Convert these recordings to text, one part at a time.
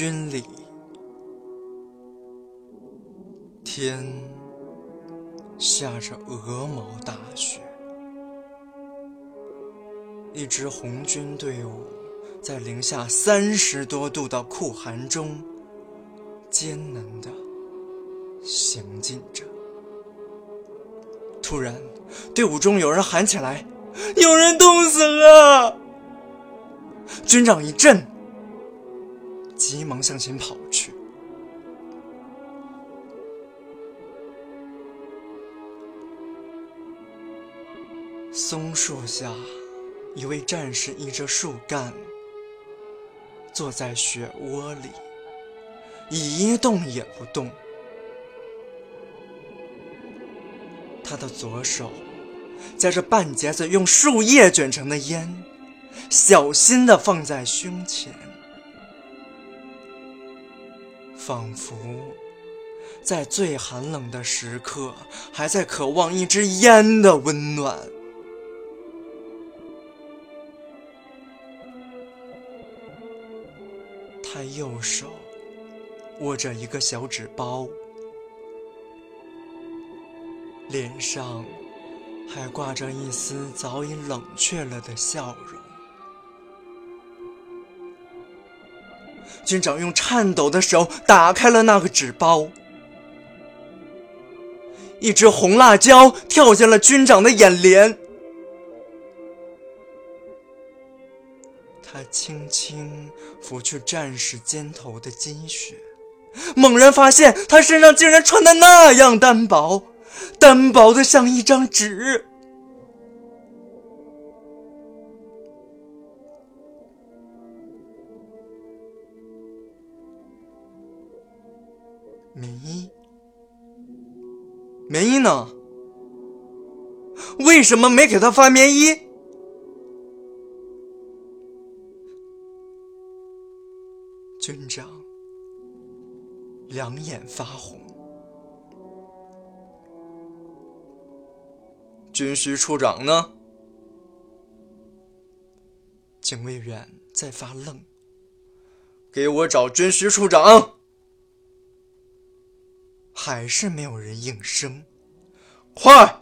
军里，天下着鹅毛大雪，一支红军队伍在零下三十多度的酷寒中艰难地行进着。突然，队伍中有人喊起来：“有人冻死了！”军长一震，急忙向前跑去。松树下，一位战士依着树干，坐在雪窝里，一动也不动。他的左手夹着半截子用树叶卷成的烟，小心地放在胸前，仿佛在最寒冷的时刻还在渴望一支烟的温暖。他右手握着一个小纸包。脸上还挂着一丝早已冷却了的笑容。军长用颤抖的手打开了那个纸包，一只红辣椒跳进了军长的眼帘。他轻轻拂去战士肩头的积雪，猛然发现他身上竟然穿的那样单薄。单薄的像一张纸。棉衣，棉衣呢？为什么没给他发棉衣？军长两眼发红。军需处长呢？警卫员在发愣。给我找军需处长。还是没有人应声。快，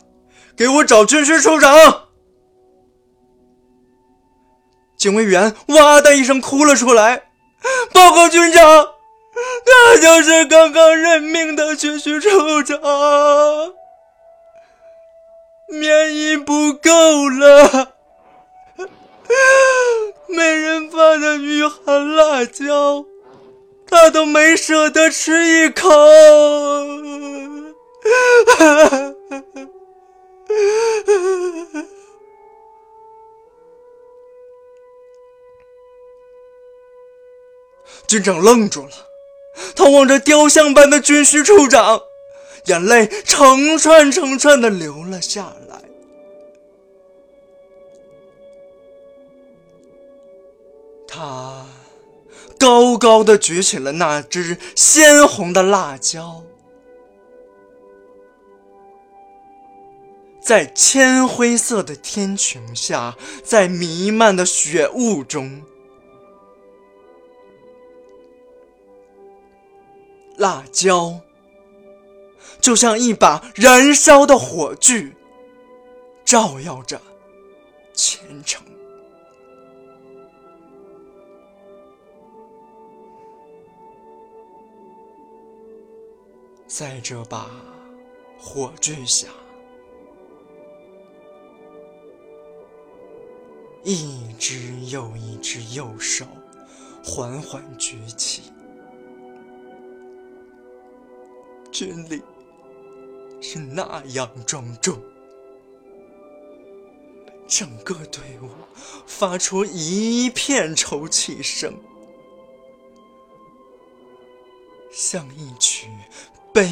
给我找军需处长！警卫员哇的一声哭了出来。报告军长，他就是刚刚任命的军需处长。棉衣不够了，没人发的御寒辣椒，他都没舍得吃一口。军长愣住了，他望着雕像般的军需处长。眼泪成串成串的流了下来。他高高的举起了那只鲜红的辣椒，在铅灰色的天穹下，在弥漫的雪雾中，辣椒。就像一把燃烧的火炬，照耀着前程。在这把火炬下，一只又一只右手缓缓举起，军礼。是那样庄重，整个队伍发出一片抽泣声，像一曲悲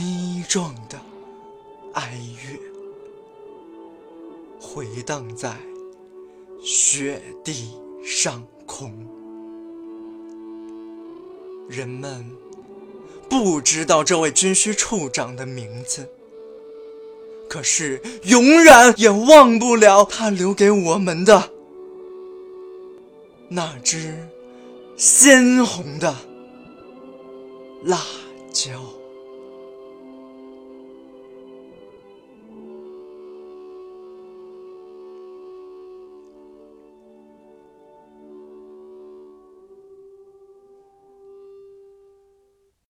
壮的哀乐，回荡在雪地上空。人们不知道这位军需处长的名字。可是，永远也忘不了他留给我们的那只鲜红的辣椒。